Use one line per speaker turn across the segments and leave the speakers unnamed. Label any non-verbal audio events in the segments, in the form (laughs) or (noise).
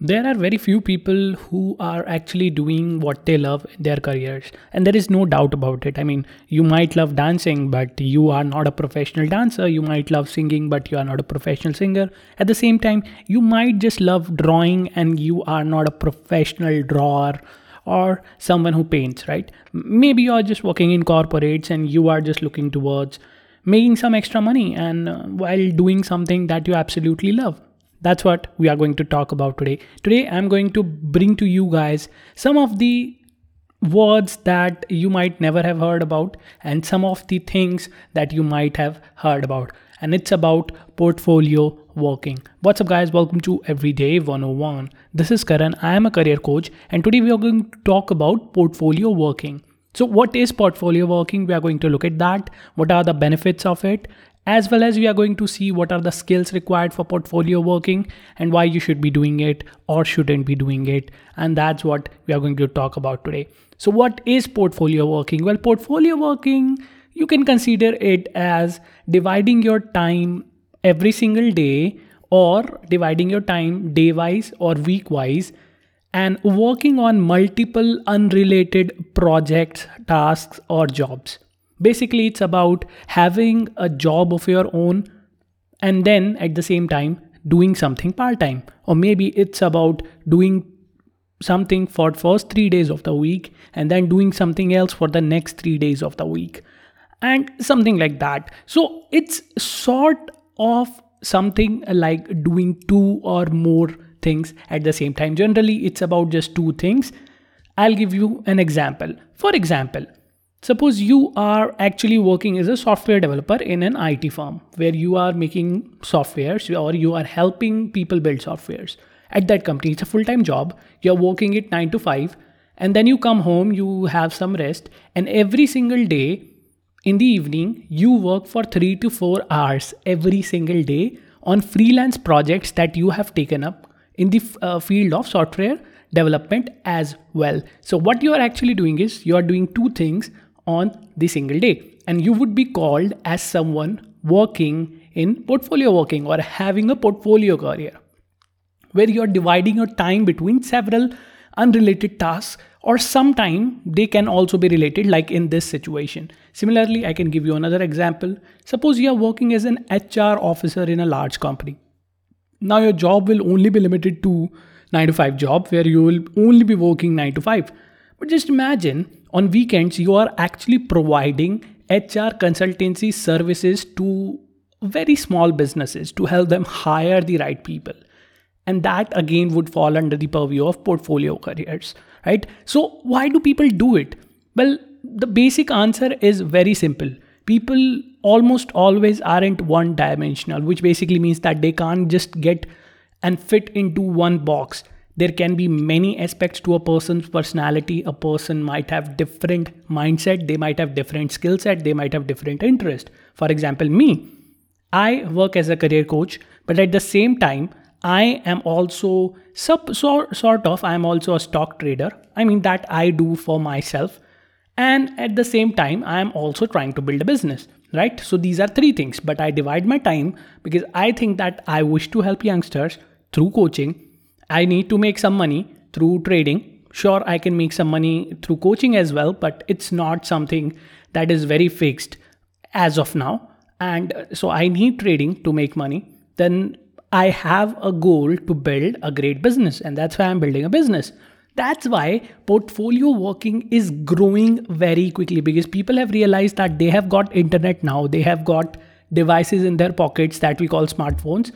there are very few people who are actually doing what they love in their careers and there is no doubt about it. I mean you might love dancing but you are not a professional dancer. You might love singing but you are not a professional singer. At the same time you might just love drawing and you are not a professional drawer or someone who paints right? Maybe you are just working in corporates and you are just looking towards making some extra money and uh, while doing something that you absolutely love that's what we are going to talk about today. Today, I'm going to bring to you guys some of the words that you might never have heard about and some of the things that you might have heard about. And it's about portfolio working. What's up, guys? Welcome to Everyday 101. This is Karan. I am a career coach, and today we are going to talk about portfolio working. So, what is portfolio working? We are going to look at that. What are the benefits of it? As well as we are going to see what are the skills required for portfolio working and why you should be doing it or shouldn't be doing it. And that's what we are going to talk about today. So what is portfolio working? Well portfolio working you can consider it as dividing your time every single day or dividing your time day wise or week wise and working on multiple unrelated projects tasks or jobs Basically, it's about having a job of your own and then at the same time doing something part time. Or maybe it's about doing something for first 3 days of the week and then doing something else for the next 3 days of the week and something like that. So, it's sort of something like doing two or more things at the same time. Generally, it's about just two things. I'll give you an example. For example, Suppose you are actually working as a software developer in an IT firm where you are making softwares or you are helping people build softwares. At that company, it's a full time job. You're working it 9 to 5, and then you come home, you have some rest, and every single day in the evening, you work for 3 to 4 hours every single day on freelance projects that you have taken up in the uh, field of software development as well. So, what you are actually doing is you are doing two things on the single day. And you would be called as someone working in portfolio working or having a portfolio career where you're dividing your time between several unrelated tasks or sometime they can also be related like in this situation. Similarly i can give you another example. Suppose you are working as an hr officer in a large company. Now your job will only be limited to 9 to 5 job where you will only be working 9 to 5 but just imagine on weekends you are actually providing HR consultancy services to very small businesses to help them hire the right people. And that again would fall under the purview of portfolio careers, right? So, why do people do it? Well, the basic answer is very simple. People almost always aren't one dimensional, which basically means that they can't just get and fit into one box there can be many aspects to a person's personality. A person might have different mindset they might have different skill set they might have different interest. For example me i work as a career coach but at the same time i am also sub, sort, sort of i am also a stock trader. I mean that i do for myself. And at the same time i am also trying to build a business right? So these are three things but i divide my time because i think that i wish to help youngsters through coaching I need to make some money through trading. Sure, I can make some money through coaching as well, but it's not something that is very fixed as of now. And uh, so I need trading to make money. Then I have a goal to build a great business, and that's why I'm building a business. That's why portfolio working is growing very quickly because people have realized that they have got internet now, they have got devices in their pockets that we call smartphones,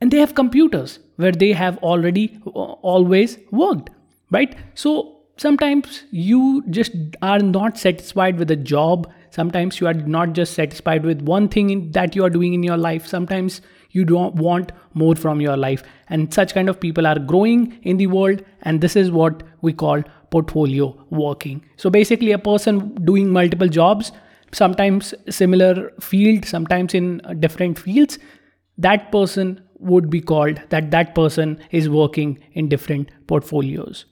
and they have computers where they have already uh, always worked right? So sometimes you just are not satisfied with a job. Sometimes you are not just satisfied with one thing in, that you are doing in your life. Sometimes you don't want more from your life. And such kind of people are growing in the world and this is what we call portfolio working. So basically a person doing multiple jobs sometimes similar field sometimes in different fields that person would be called that that person is working in different portfolios.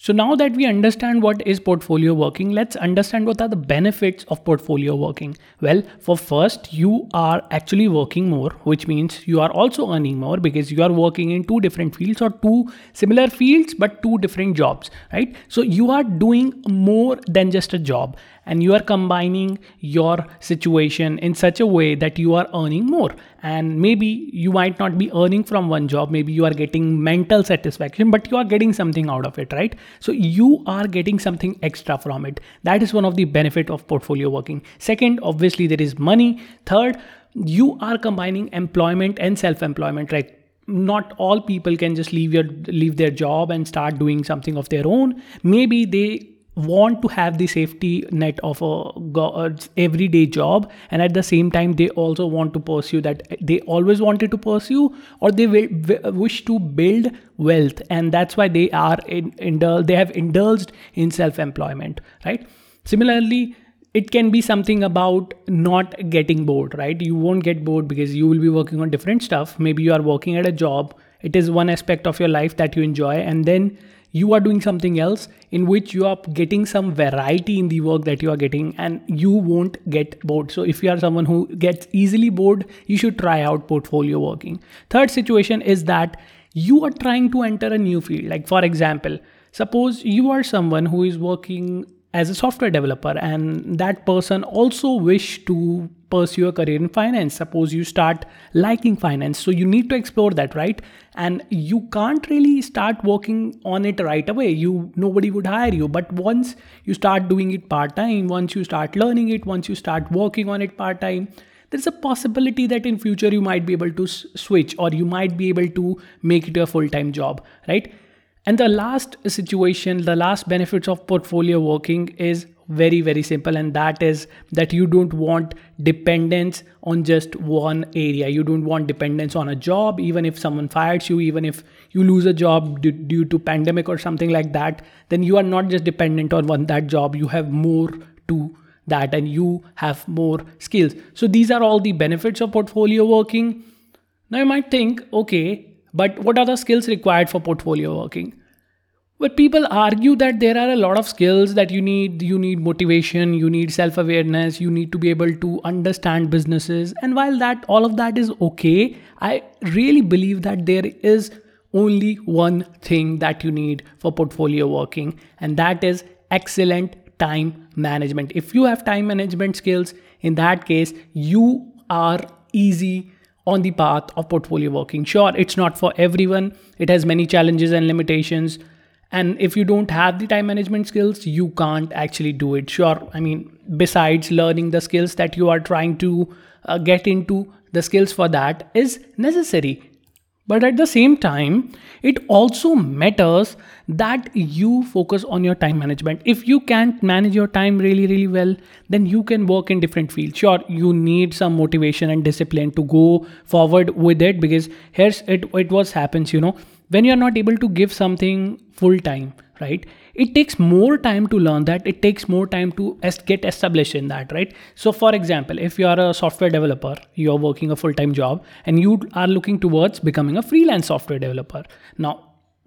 So now that we understand what is portfolio working, let's understand what are the benefits of portfolio working. Well, for first, you are actually working more, which means you are also earning more because you are working in two different fields or two similar fields but two different jobs, right? So you are doing more than just a job and you are combining your situation in such a way that you are earning more and maybe you might not be earning from one job. Maybe you are getting mental satisfaction but you are getting something out of it right? So you are getting something extra from it. That is one of the benefit of portfolio working. Second obviously there is money. Third you are combining employment and self employment right? Not all people can just leave your leave their job and start doing something of their own. Maybe they want to have the safety net of a everyday job and at the same time they also want to pursue that. They always wanted to pursue or they will, wish to build wealth and that's why they are in, indul- they have indulged in self employment right? Similarly it can be something about not getting bored right? You won't get bored because you will be working on different stuff. Maybe you are working at a job. It is one aspect of your life that you enjoy and then you are doing something else in which you are getting some variety in the work that you are getting and you won't get bored. So if you are someone who gets easily bored you should try out portfolio working. Third situation is that you are trying to enter a new field. Like for example suppose you are someone who is working as a software developer and that person also wish to pursue a career in finance. Suppose you start liking finance so you need to explore that right? And you can't really start working on it right away. You nobody would hire you. But once you start doing it part time once you start learning it once you start working on it part time there's a possibility that in future you might be able to s- switch or you might be able to make it a full time job right and the last situation, the last benefits of portfolio working is very, very simple. And that is that you don't want dependence on just one area. You don't want dependence on a job, even if someone fires you, even if you lose a job due, due to pandemic or something like that, then you are not just dependent on one that job. You have more to that and you have more skills. So these are all the benefits of portfolio working. Now you might think, okay, but what are the skills required for portfolio working? Well, people argue that there are a lot of skills that you need. You need motivation, you need self awareness, you need to be able to understand businesses. And while that, all of that is okay, I really believe that there is only one thing that you need for portfolio working, and that is excellent time management. If you have time management skills, in that case, you are easy on the path of portfolio working. Sure, it's not for everyone, it has many challenges and limitations. And if you don't have the time management skills you can't actually do it. Sure i mean besides learning the skills that you are trying to uh, get into the skills for that is necessary but at the same time it also matters that you focus on your time management. If you can't manage your time really really well then you can work in different fields. Sure you need some motivation and discipline to go forward with it because here's it it was happens you know. When you're not able to give something full time right it takes more time to learn that. It takes more time to get established in that right? So for example if you are a software developer you're working a full-time job and you are looking towards becoming a freelance software developer. Now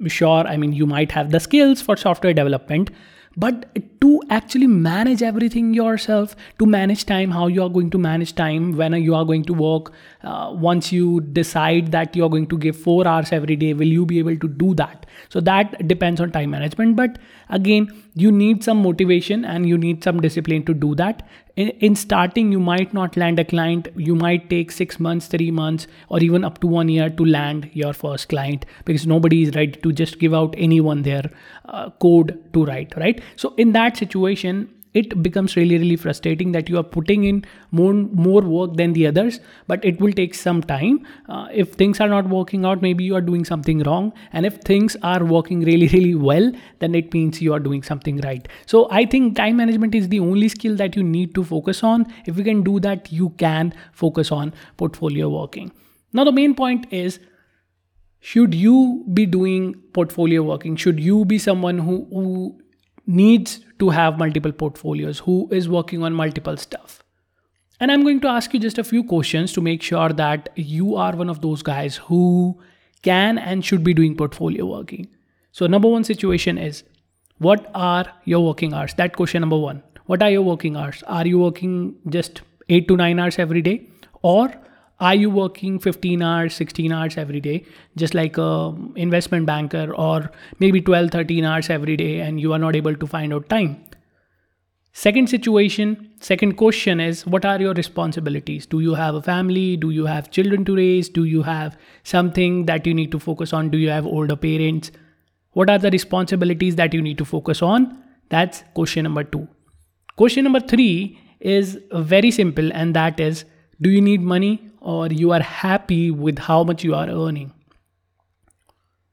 sure i mean you might have the skills for software development but to actually manage everything yourself to manage time how you are going to manage time when you are going to work uh, once you decide that you are going to give 4 hours every day will you be able to do that? So that depends on time management. But again you need some motivation and you need some discipline to do that. In, in starting you might not land a client. You might take 6 months 3 months or even up to 1 year to land your first client because nobody is ready to just give out anyone their uh, code to write right? So in that situation it becomes really really frustrating that you are putting in more more work than the others but it will take some time. Uh, if things are not working out maybe you are doing something wrong. And if things are working really (laughs) really well then it means you are doing something right. So i think time management is the only skill that you need to focus on. If you can do that you can focus on portfolio working. Now the main point is should you be doing portfolio working? Should you be someone who, who needs to have multiple portfolios, who is working on multiple stuff. And I'm going to ask you just a few questions to make sure that you are one of those guys who can and should be doing portfolio working. So, number one situation is what are your working hours that question number 1 what are your working hours are you working just 8 to 9 hours every day or are you working 15 hours 16 hours every day? Just like a investment banker or maybe 12 13 hours every day and you are not able to find out time. Second situation second question is what are your responsibilities? Do you have a family? Do you have children to raise? Do you have something that you need to focus on? Do you have older parents? What are the responsibilities that you need to focus on? That's question number 2 question number 3 is very simple and that is do you need money or you are happy with how much you are earning.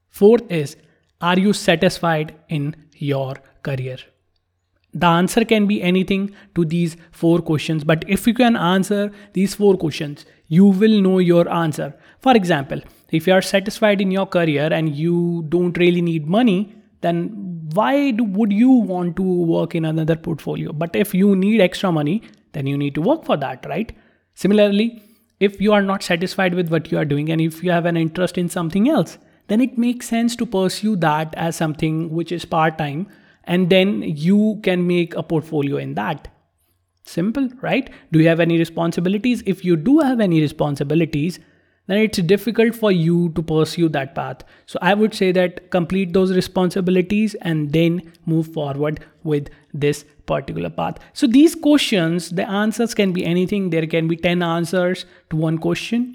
Fourth is are you satisfied in your career? The answer can be anything to these four questions but if you can answer these four questions you will know your answer. For example if you are satisfied in your career and you don't really need money then why do, would you want to work in another portfolio? But if you need extra money then you need to work for that right? Similarly if you are not satisfied with what you are doing and if you have an interest in something else then it makes sense to pursue that as something which is part time and then you can make a portfolio in that. Simple right? Do you have any responsibilities? If you do have any responsibilities then it's difficult for you to pursue that path. So I would say that complete those responsibilities and then move forward with this particular path. So these questions, the answers can be anything. There can be 10 answers to one question.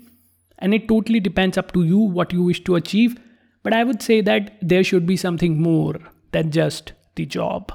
And it totally depends up to you what you wish to achieve. But I would say that there should be something more than just the job.